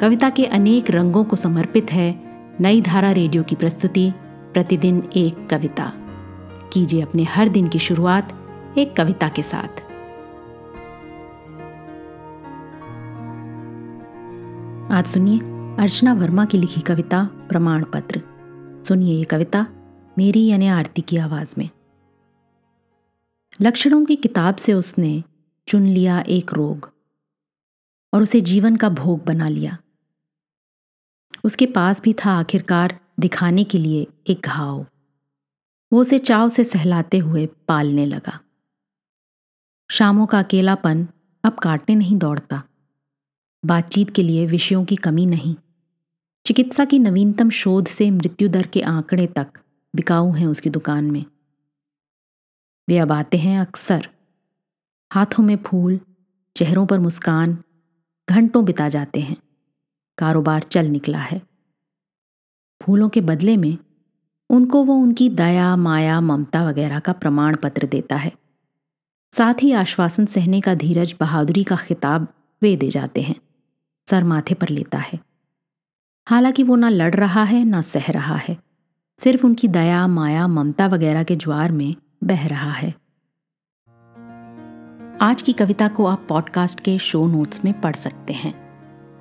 कविता के अनेक रंगों को समर्पित है नई धारा रेडियो की प्रस्तुति, प्रतिदिन एक कविता। कीजिए अपने हर दिन की शुरुआत एक कविता के साथ। आज सुनिए अर्चना वर्मा की लिखी कविता, प्रमाण पत्र। सुनिए ये कविता मेरी यानी आरती की आवाज़ में। लक्षणों की किताब से उसने चुन लिया एक रोग और उसे जीवन का भोग बना लिया। उसके पास भी था आखिरकार दिखाने के लिए एक घाव। वो उसे चाव से सहलाते हुए पालने लगा। शामों का अकेलापन अब काटने नहीं दौड़ता। बातचीत के लिए विषयों की कमी नहीं। चिकित्सा की नवीनतम शोध से मृत्यु दर के आंकड़े तक बिकाऊ हैं उसकी दुकान में। वे अब आते हैं अक्सर। हाथों में फूल, चेहरों पर मुस्कान, घंटों बिता जाते हैं। कारोबार चल निकला है। फूलों के बदले में उनको वो उनकी दया, माया, ममता वगैरह का प्रमाण पत्र देता है। साथ ही आश्वासन सहने का धीरज बहादुरी का खिताब वे दे जाते हैं, सर माथे पर लेता है। हालाँकि वो ना लड़ रहा है, ना सह रहा है, सिर्फ़ उनकी दया, माया, ममता वगैरह के ज्वार में बह रहा है। आज की कविता को आप पॉडकास्ट के शो नोट्स में पढ़ सकते हैं।